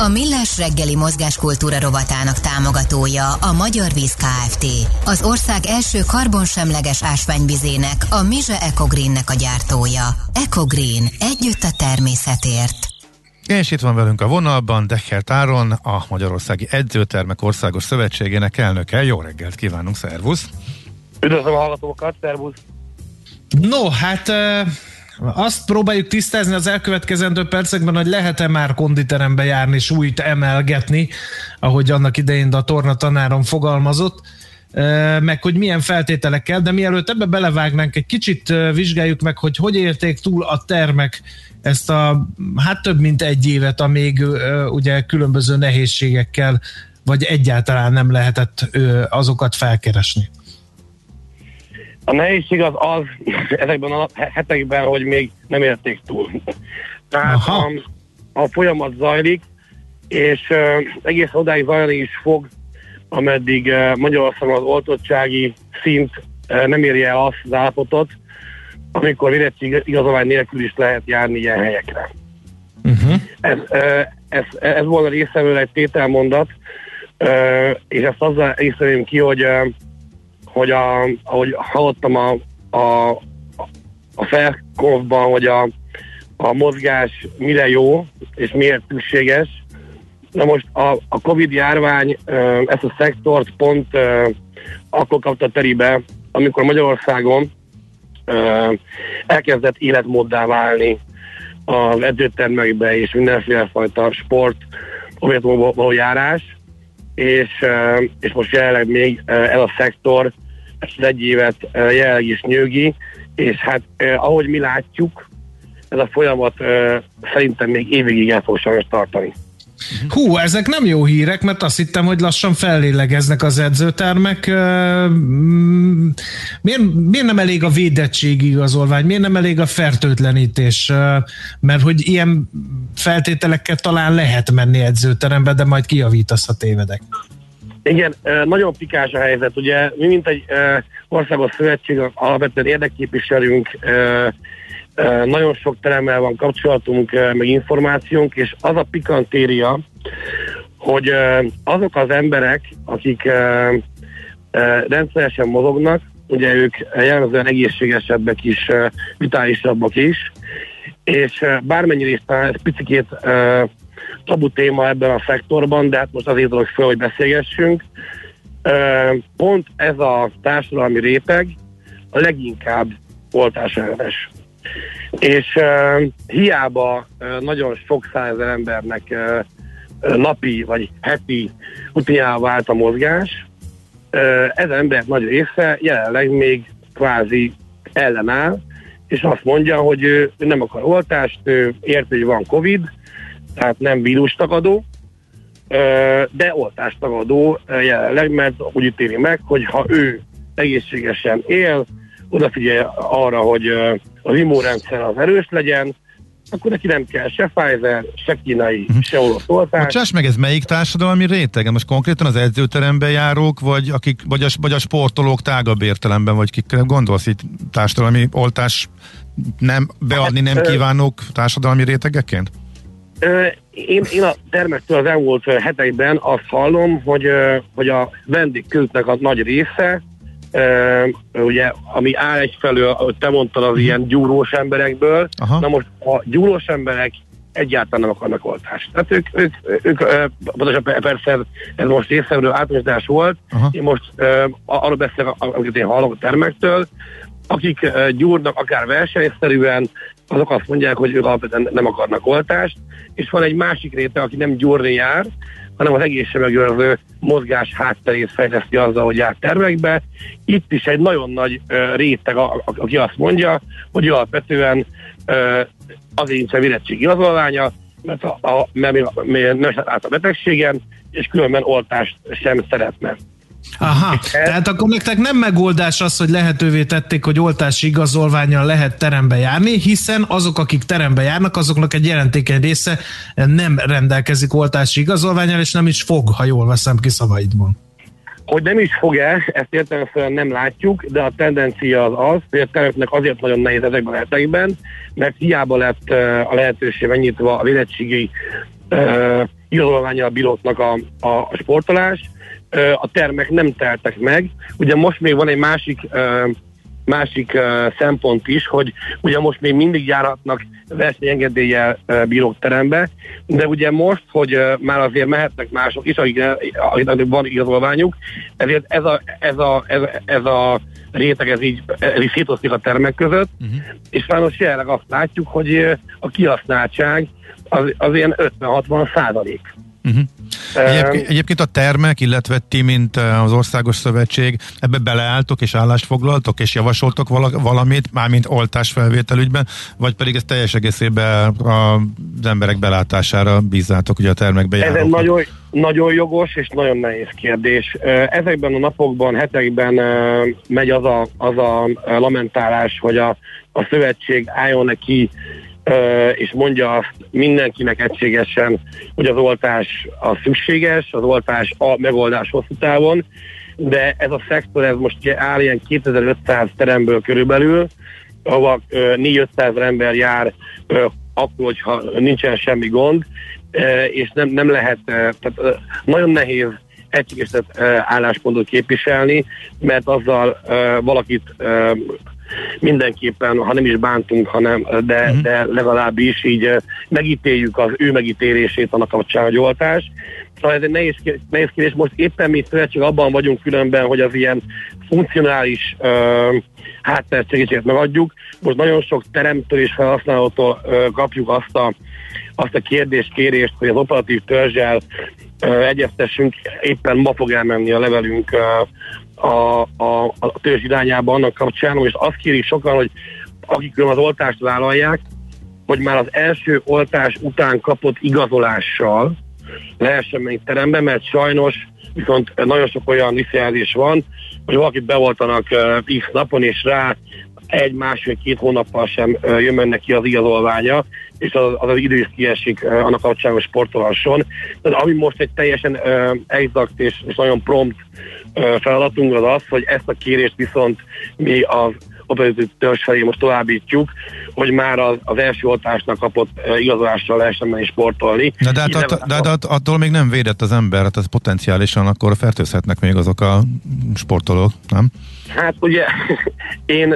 A Millás reggeli mozgáskultúra rovatának támogatója a Magyar Víz Kft. Az ország első karbonsemleges ásványvizének, a Mize Ecogreennek a gyártója. Ecogreen. Együtt a természetért. És itt van velünk a vonalban Decher Táron, a Magyarországi Edzőtermek Országos Szövetségének elnöke. Jó reggelt kívánunk, szervusz! Üdvözlöm a hallgatókat, szervusz! No, hát azt próbáljuk tisztázni az elkövetkezendő percekben, hogy lehet-e már konditerembe járni újt emelgetni, ahogy annak idején a torna tanárom fogalmazott, meg hogy milyen feltételekkel, de mielőtt ebbe belevágnánk, egy kicsit vizsgáljuk meg, hogy hogy érték túl a termek ezt a hát több mint egy évet, amíg ugye különböző nehézségekkel, vagy egyáltalán nem lehetett azokat felkeresni. A nehézség az az ezekben a hetekben, hogy még nem érték túl. Tehát a, a folyamat zajlik, és uh, egész odáig zajlani is fog, ameddig uh, Magyarországon az oltottsági szint uh, nem érje el azt az állapotot, amikor érettség igazolvány nélkül is lehet járni ilyen helyekre. Uh-huh. Ez, uh, ez, ez volna részemről egy tételmondat, uh, és ezt azzal észrevém ki, hogy uh, hogy a, ahogy hallottam a, a, a felkonfban, hogy a, a mozgás mire jó, és miért szükséges. Na most a, a Covid járvány ezt a szektort pont akkor kapta teribe, amikor Magyarországon elkezdett életmóddá válni az edzőtermekbe és mindenféle fajta sport objektumban való járás, és, és most jelenleg még ez a szektor ezt egy évet jelenleg is nyögi, és hát ahogy mi látjuk, ez a folyamat szerintem még évigig el fog sajnos tartani. Hú, ezek nem jó hírek, mert azt hittem, hogy lassan fellélegeznek az edzőtermek. Miért, miért nem elég a védettségi igazolvány? Miért nem elég a fertőtlenítés? Mert hogy ilyen feltételekkel talán lehet menni edzőterembe, de majd kijavítasz, ha tévedek. Igen, nagyon pikás a helyzet. Ugye mi, mint egy országos szövetség, alapvetően érdekképviselünk, nagyon sok teremmel van kapcsolatunk, meg információnk, és az a pikantéria, hogy azok az emberek, akik rendszeresen mozognak, ugye ők jellemzően egészségesebbek is, vitálisabbak is, és bármennyire is talán ez picit tabu téma ebben a szektorban, de hát most azért dolog föl, hogy beszélgessünk. Pont ez a társadalmi réteg a leginkább oltás ellenes. És hiába nagyon sok százezer embernek napi vagy heti rutinjává vált a mozgás, ezen emberek nagy része jelenleg még kvázi ellenáll, és azt mondja, hogy ő nem akar oltást, ő ért, hogy van Covid, tehát nem vírustagadó, de oltástagadó jelenleg, mert úgy ítéli meg, hogy ha ő egészségesen él, odafigyel arra, hogy az immunrendszer az erős legyen, akkor neki nem kell se Pfizer, se kínai, uh-huh. se orosz oltás. Bocsáss meg, ez melyik társadalmi réteg? Most konkrétan az edzőteremben járók, vagy, akik, vagy, a, vagy a sportolók tágabb értelemben, vagy kikre gondolsz itt társadalmi oltás nem beadni nem hát, kívánók társadalmi rétegeként? Én, én a termektől az elmúlt hetekben azt hallom, hogy, hogy a vendégköznek a nagy része ugye, ami áll egyfelől, ahogy te mondtad, az ilyen gyúrós emberekből. Aha. Na most a gyúrós emberek egyáltalán nem akarnak oltást. Tehát ők, ők, ők pontosan persze ez most részemről átmosdás volt, Aha. én most arról beszélek, amit én hallok a termektől, akik gyúrnak akár versenyszerűen, azok azt mondják, hogy ők alapvetően nem akarnak oltást, és van egy másik réte, aki nem gyúrni jár, hanem az egészségmegőrző mozgás hátterét fejleszti azzal, hogy jár tervekbe. Itt is egy nagyon nagy réteg, aki azt mondja, hogy alapvetően uh, azért nincs a védettségi igazolványa, mert, a, a, mert, mert nem át a betegségen, és különben oltást sem szeretne. Aha, tehát akkor nektek nem megoldás az, hogy lehetővé tették, hogy oltási igazolványal lehet terembe járni, hiszen azok, akik terembe járnak, azoknak egy jelentékeny része nem rendelkezik oltási igazolványal, és nem is fog, ha jól veszem ki szavaidból. Hogy nem is fog-e, ezt értelemszerűen nem látjuk, de a tendencia az az, hogy a teremnek azért nagyon nehéz ezekben a hetekben, mert hiába lett a lehetőség megnyitva a védettségi igazolványa a bíróknak a, a sportolás, a termek nem teltek meg. Ugye most még van egy másik másik uh, szempont is, hogy ugye most még mindig járhatnak versenyengedéllyel uh, bírók terembe, de ugye most, hogy uh, már azért mehetnek mások is, akiknek van igazolványuk, ezért ez a, ez a, ez, ez a réteg, ez így, ez így szétosztik a termek között, uh-huh. és sajnos jelenleg azt látjuk, hogy a kihasználtság az, az ilyen 50-60 százalék. Uh-huh. Egyébként, egyébként a termek, illetve ti, mint az Országos Szövetség, ebbe beleálltok és állást foglaltok, és javasoltok valamit, mármint oltásfelvételügyben, vagy pedig ez teljes egészében az emberek belátására bízátok, ugye a termekbe Ez egy nagyon, nagyon jogos és nagyon nehéz kérdés. Ezekben a napokban, hetekben megy az a, az a lamentálás, hogy a, a szövetség álljon neki és mondja mindenkinek egységesen, hogy az oltás a szükséges, az oltás a megoldás hosszú távon, de ez a szektor, ez most áll ilyen 2500 teremből körülbelül, ahol 4-500 ember jár akkor, hogyha nincsen semmi gond, és nem, nem lehet, tehát nagyon nehéz egységes álláspontot képviselni, mert azzal valakit mindenképpen, ha nem is bántunk, hanem, de, uh-huh. de legalábbis így megítéljük az ő megítélését annak kapcsán, hogy oltás. Szóval ez egy nehéz, nehéz kérdés. Most éppen mi szövetség abban vagyunk különben, hogy az ilyen funkcionális uh, segítséget megadjuk. Most nagyon sok teremtől és felhasználótól uh, kapjuk azt a, azt a kérdést, kérést, hogy az operatív törzsel uh, egyeztessünk. Éppen ma fog elmenni a levelünk uh, a, a, a törzs irányába annak kapcsán, és azt kéri sokan, hogy akik az oltást vállalják, hogy már az első oltás után kapott igazolással lehessen menni terembe, mert sajnos viszont nagyon sok olyan visszajelzés van, hogy valakit beoltanak uh, X napon, és rá egy, másfél, két hónappal sem uh, jön neki az igazolványa, és az az, az idő is kiesik uh, annak kapcsán, hogy sportolasson. Tehát ami most egy teljesen uh, exakt és, és nagyon prompt feladatunk az az, hogy ezt a kérést viszont mi az operatív törzs felé most továbbítjuk, hogy már az, az első oltásnak kapott igazolással lehessen menni sportolni. De, de, hát att, de, de attól még nem védett az ember, hát ez potenciálisan akkor fertőzhetnek még azok a sportolók, nem? Hát ugye én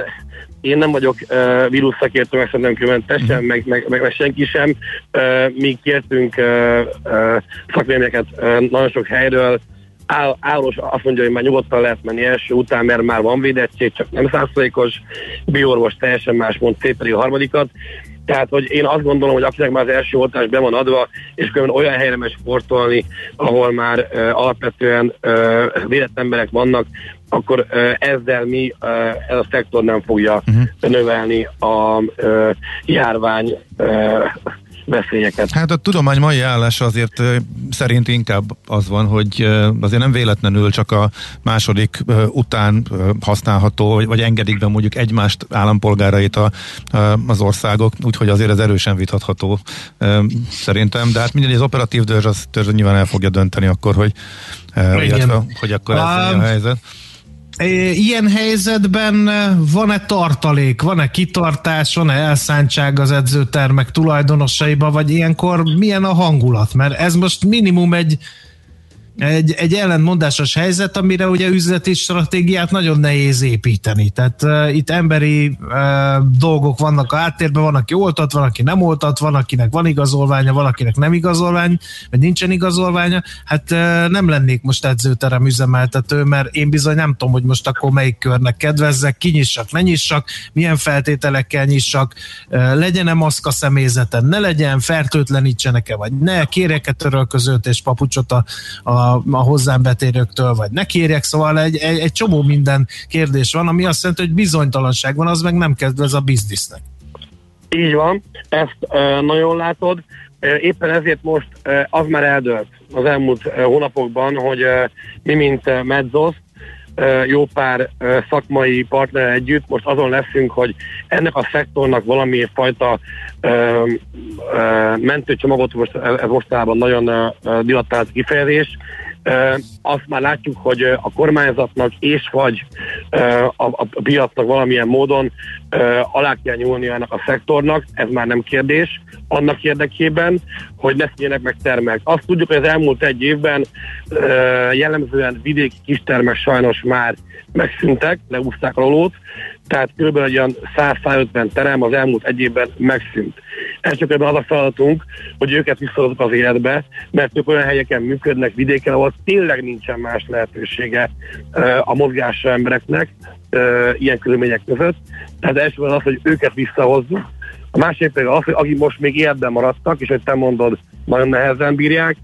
én nem vagyok uh, vírusszakértő, meg szerintem különmentesen, mm. meg, meg, meg, meg senki sem. Uh, mi kértünk uh, uh, szakvéleményeket uh, nagyon sok helyről, Áll, állós azt mondja, hogy már nyugodtan lehet menni első után, mert már van védettség, csak nem százszerékos, biorvos teljesen más mond, szép a harmadikat. Tehát, hogy én azt gondolom, hogy akinek már az első oltás be van adva, és különben olyan helyre megy sportolni, ahol már uh, alapvetően uh, védett emberek vannak, akkor uh, ezzel mi, uh, ez a szektor nem fogja uh-huh. növelni a uh, járvány uh, veszélyeket. Hát a tudomány mai állása azért szerint inkább az van, hogy azért nem véletlenül csak a második után használható, vagy engedik be mondjuk egymást állampolgárait a, az országok, úgyhogy azért ez erősen vitatható szerintem, de hát mindegy, az operatív dörzs az törzs nyilván el fogja dönteni akkor, hogy, illetve, hogy akkor ez um, a helyzet. Ilyen helyzetben van-e tartalék, van-e kitartás, van-e elszántság az edzőtermek tulajdonosaiba, vagy ilyenkor milyen a hangulat? Mert ez most minimum egy egy, egy ellentmondásos helyzet, amire ugye üzleti stratégiát nagyon nehéz építeni. Tehát uh, itt emberi uh, dolgok vannak a háttérben, van, aki oltat, van, aki nem oltat, van, akinek van igazolványa, van, akinek nem igazolvány, vagy nincsen igazolványa. Hát uh, nem lennék most edzőterem üzemeltető, mert én bizony nem tudom, hogy most akkor melyik körnek kedvezzek, kinyissak, ne nyissak, milyen feltételekkel nyissak, uh, legyen-e maszka személyzeten, ne legyen, fertőtlenítsenek-e, vagy ne, kérjek-e törölközőt és papucsot a, a a, hozzám betérőktől, vagy ne kérjek, szóval egy, egy, egy csomó minden kérdés van, ami azt jelenti, hogy bizonytalanság van, az meg nem ez a biznisznek. Így van, ezt e, nagyon látod. Éppen ezért most az már eldőlt az elmúlt hónapokban, hogy mi, mint e, Medzos, jó pár szakmai partner együtt, most azon leszünk, hogy ennek a szektornak valamilyen fajta mentőcsomagot, most ez mostában nagyon dilatált kifejezés, azt már látjuk, hogy a kormányzatnak és vagy a piacnak valamilyen módon alá kell nyúlni ennek a szektornak, ez már nem kérdés, annak érdekében, hogy ne színjenek meg termek. Azt tudjuk, hogy az elmúlt egy évben jellemzően vidéki kistermek sajnos már megszűntek, leúzták a tehát kb. egy olyan 100-150 terem az elmúlt egy évben megszűnt. Ebben az a feladatunk, hogy őket visszahozzuk az életbe, mert ők olyan helyeken működnek vidéken, ahol tényleg nincsen más lehetősége a mozgásra embereknek ilyen körülmények között. Tehát elsőben az, hogy őket visszahozzuk, a másik pedig az, hogy akik most még életben maradtak, és hogy te mondod, nagyon nehezen bírják,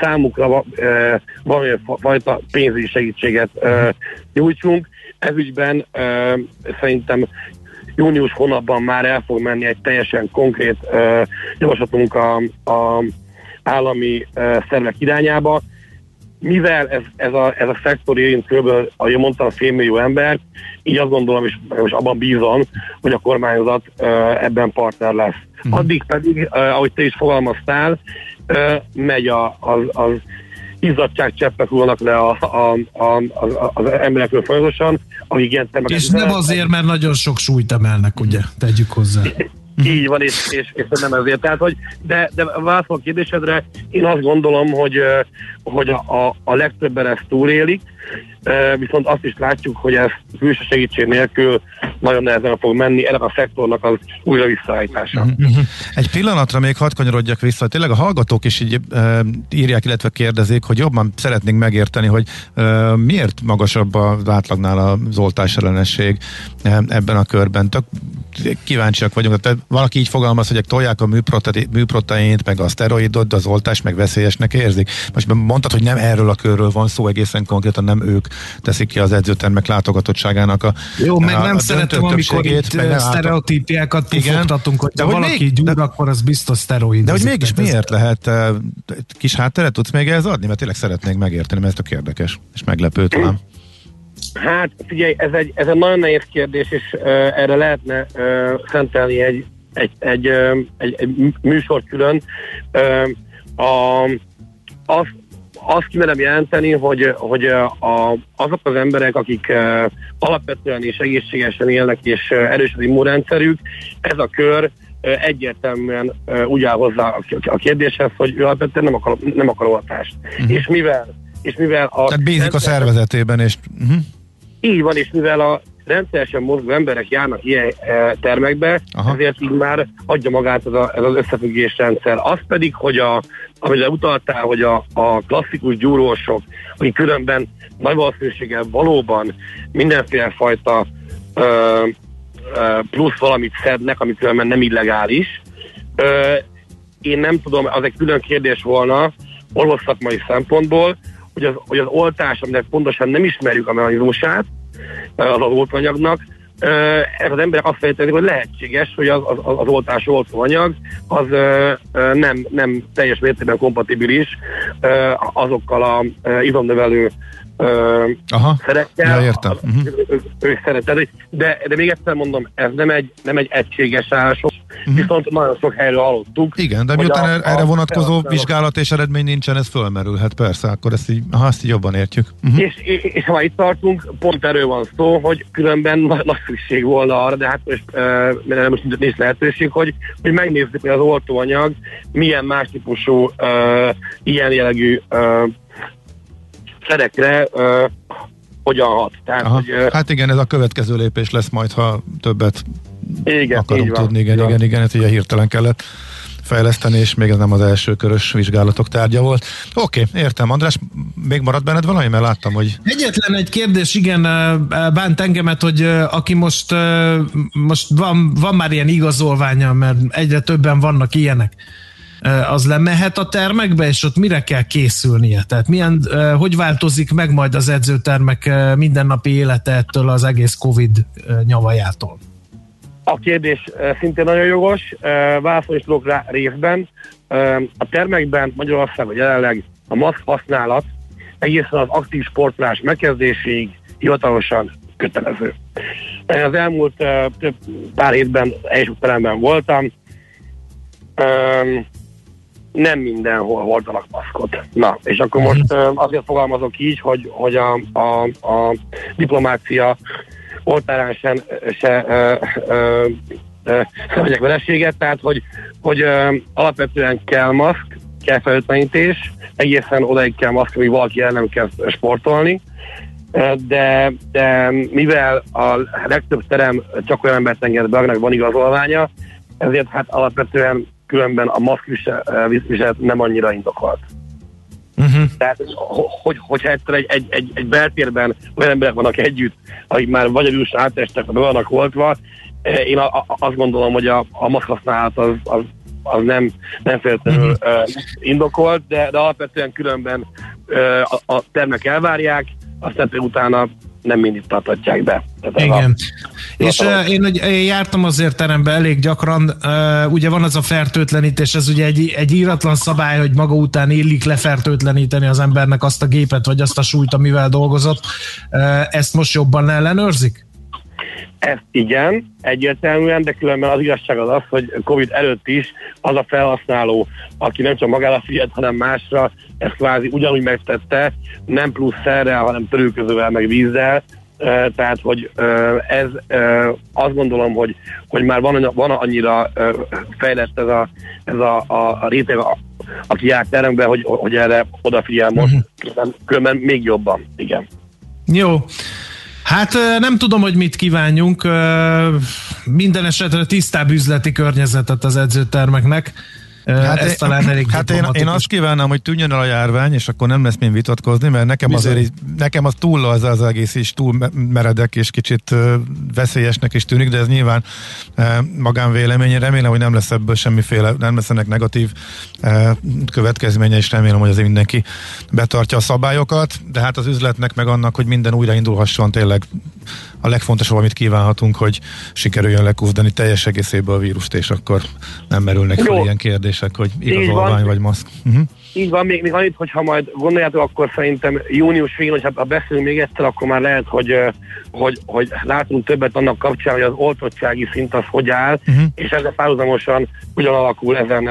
számukra valamilyen fajta pénzügyi segítséget nyújtsunk. Ez ügyben szerintem június hónapban már el fog menni egy teljesen konkrét javaslatunk a, a állami szervek irányába, mivel ez, ez, a, ez a szektor érint kb. ahogy mondtam, félmillió ember, így azt gondolom, és most abban bízom, hogy a kormányzat ebben partner lesz. Mm. Addig pedig, ahogy te is fogalmaztál, megy a, az, az izzadságcseppek hullanak le a, a, a, a, az emberekről folyamatosan, akik ilyen És nem azért, mert nagyon sok súlyt emelnek, ugye? Tegyük hozzá. Így van, és, és, és nem ezért. Tehát, hogy, de, de válaszol a kérdésedre, én azt gondolom, hogy, hogy a, a, a legtöbben ezt túlélik, viszont azt is látjuk, hogy ez külső segítség nélkül nagyon nehezen fog menni ennek a szektornak az újra visszaállítása. Uh-huh. Egy pillanatra még hadd kanyarodjak vissza, tényleg a hallgatók is így e, írják, illetve kérdezik, hogy jobban szeretnénk megérteni, hogy e, miért magasabb az átlagnál az oltás ellenesség ebben a körben. Tök kíváncsiak vagyunk. Tehát valaki így fogalmaz, hogy tolják a műproteint, meg a szteroidot, de az oltás meg veszélyesnek érzik. Most mondtad, hogy nem erről a körről van szó egészen konkrétan, nem nem ők teszik ki az edzőtermek látogatottságának a Jó, meg a, nem a szeretem, amikor itt sztereotípiákat pufogtatunk, hogy de ha valaki még, gyúr, de, akkor az biztos szteroid. De hogy mégis miért ez... lehet kis hátteret tudsz még ez adni? Mert tényleg szeretnék megérteni, mert ez tök érdekes, és meglepő talán. Hát figyelj, ez egy, ez egy nagyon nehéz kérdés, és uh, erre lehetne uh, szentelni egy, egy, egy, uh, egy, egy műsor külön. Uh, a, azt, azt kimerem jelenteni, hogy, hogy a, azok az emberek, akik alapvetően és egészségesen élnek, és erős az immunrendszerük, ez a kör egyértelműen úgy áll hozzá a kérdéshez, hogy ő alapvetően nem akar, nem akar oltást. Uh-huh. És mivel és mivel a... Tehát bízik a szervezetében, és... Uh-huh. Így van, és mivel a rendszeresen mozgó emberek járnak ilyen e, termekbe, Aha. ezért így már adja magát ez, a, ez az összefüggés rendszer. Az pedig, hogy a, amire utaltál, hogy a, a klasszikus gyúrósok, akik különben nagy valószínűséggel valóban mindenféle fajta ö, ö, plusz valamit szednek, ami különben nem illegális, ö, én nem tudom, az egy külön kérdés volna orvosszakmai szempontból, hogy az, hogy az oltás, aminek pontosan nem ismerjük a mechanizmusát, az oltóanyagnak, ez az emberek azt fejtezik, hogy lehetséges, hogy az, az, az oltás oltóanyag az nem, nem teljes mértékben kompatibilis azokkal a izomnövelő Aha, szerekkel. Ja, értem. Uh-huh. Ők szeretett. De, de még egyszer mondom, ez nem egy, nem egy egységes állások, uh-huh. viszont nagyon sok helyről hallottuk. Igen, de miután a, erre vonatkozó a, vizsgálat és eredmény nincsen, ez fölmerülhet persze, akkor ezt így, ha ezt így jobban értjük. Uh-huh. És, és, és ha itt tartunk, pont erről van szó, hogy különben nagy, nagy szükség volna arra, de hát most, uh, most nincs lehetőség, hogy, hogy megnézzük, hogy az oltóanyag milyen más típusú uh, ilyen jellegű uh, szerekre uh, hogyan hat. Tehát, hogy, uh, hát igen, ez a következő lépés lesz majd, ha többet igen, akarunk tudni. Igen, igen, igen, igen, ez ugye hirtelen kellett fejleszteni, és még ez nem az első körös vizsgálatok tárgya volt. Oké, okay, értem. András, még marad benned valami? Mert láttam, hogy... Egyetlen egy kérdés, igen, bánt engemet, hogy aki most, most van, van már ilyen igazolványa, mert egyre többen vannak ilyenek az lemehet a termekbe, és ott mire kell készülnie? Tehát milyen, hogy változik meg majd az edzőtermek mindennapi élete ettől az egész Covid nyavajától? A kérdés szintén nagyon jogos, válaszolni tudok rá részben. A termekben Magyarországon jelenleg a maszk használat egészen az aktív sportolás megkezdéséig hivatalosan kötelező. Az elmúlt több pár hétben egyes voltam, nem mindenhol hordanak maszkot. Na, és akkor most uh, azért fogalmazok így, hogy, hogy a, a, a diplomácia oltárán sem, se uh, uh, vereséget, tehát hogy, hogy uh, alapvetően kell maszk, kell felültlenítés, egészen odaig kell maszk, amíg valaki el nem kell sportolni, de, de mivel a legtöbb terem csak olyan embert enged be, van igazolványa, ezért hát alapvetően különben a maszk viselet nem annyira indokolt. Uh-huh. Tehát, hogy, hogyha egyszer egy, egy, egy, egy beltérben olyan emberek vannak együtt, akik már vagy a vírus átestek, vagy vannak oltva, eh, én a, a, azt gondolom, hogy a, a maszk használat az, az, az nem, nem feltétlenül uh-huh. uh, indokolt, de, de alapvetően különben uh, a, a termek elvárják, aztán utána nem mindig tartatják be. Tehát Igen. A, és én, én jártam azért terembe elég gyakran, ugye van az a fertőtlenítés, ez ugye egy, egy íratlan szabály, hogy maga után illik lefertőtleníteni az embernek azt a gépet, vagy azt a súlyt, amivel dolgozott. Ezt most jobban ellenőrzik? Ezt igen, egyértelműen, de különben az igazság az az, hogy Covid előtt is az a felhasználó, aki nem csak magára figyelt, hanem másra, ezt kvázi ugyanúgy megtette, nem plusz szerrel, hanem törülközővel, meg vízzel, tehát, hogy ez azt gondolom, hogy, hogy már van, van annyira fejlett ez a, ez a, a, a réteg, aki jár terembe, hogy, hogy erre odafigyel most, uh-huh. különben még jobban, igen. Jó. Hát nem tudom, hogy mit kívánjunk. Minden esetre tisztább üzleti környezetet az edzőtermeknek. Hát Ez én, talán elég Hát én, én azt kívánom, hogy tűnjön el a járvány, és akkor nem lesz mind vitatkozni, mert nekem Bizony. azért nekem az túl az az egész is túl meredek, és kicsit veszélyesnek is tűnik, de ez nyilván magánvéleménye. Remélem, hogy nem lesz ebből semmiféle, nem lesz ennek negatív következménye, és remélem, hogy azért mindenki betartja a szabályokat, de hát az üzletnek meg annak, hogy minden újraindulhasson tényleg a legfontosabb, amit kívánhatunk, hogy sikerüljön lekúzdani teljes egészéből a vírust, és akkor nem merülnek fel ilyen kérdések, hogy igazolvány vagy maszk. Uh-huh. Így van, még, még annyit, hogyha majd gondoljátok, akkor szerintem június végén, hogyha beszélünk még egyszer, akkor már lehet, hogy, hogy, hogy látunk többet annak kapcsán, hogy az oltottsági szint az hogy áll, uh-huh. és ezzel párhuzamosan hogyan alakul ezen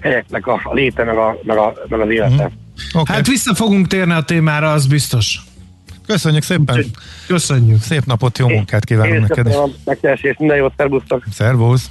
helyeknek a, a léte, meg, a, meg, a, meg az élete. Uh-huh. Okay. Hát vissza fogunk térni a témára, az biztos. Köszönjük szépen! Köszönjük! Szép napot, jó munkát kívánunk neked! Én megkeresés, minden jót, szervusztok! Szervusz!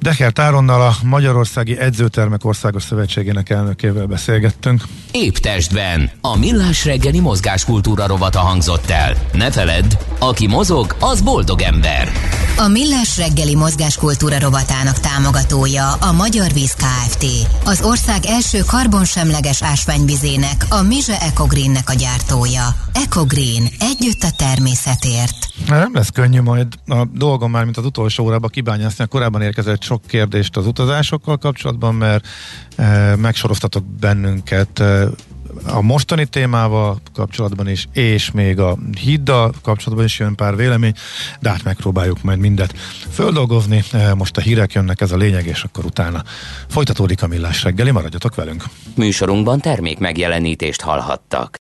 Deker Táronnal a Magyarországi Edzőtermek Országos Szövetségének elnökével beszélgettünk. Épp testben a millás reggeli mozgáskultúra rovata hangzott el. Ne feledd, aki mozog, az boldog ember. A millás reggeli mozgáskultúra rovatának támogatója a Magyar Víz Kft. Az ország első karbonsemleges ásványvizének, a Mize Ecogreennek a gyártója. Ecogreen. Együtt a természetért. Nem lesz könnyű majd a dolgom már, mint az utolsó órában kibányászni a korábban érkezett sok kérdést az utazásokkal kapcsolatban, mert e, megsoroztatok bennünket e, a mostani témával kapcsolatban is, és még a hiddal kapcsolatban is jön pár vélemény, de hát megpróbáljuk majd mindet földolgozni. E, most a hírek jönnek, ez a lényeg, és akkor utána folytatódik a millás reggeli, maradjatok velünk. Műsorunkban termék megjelenítést hallhattak.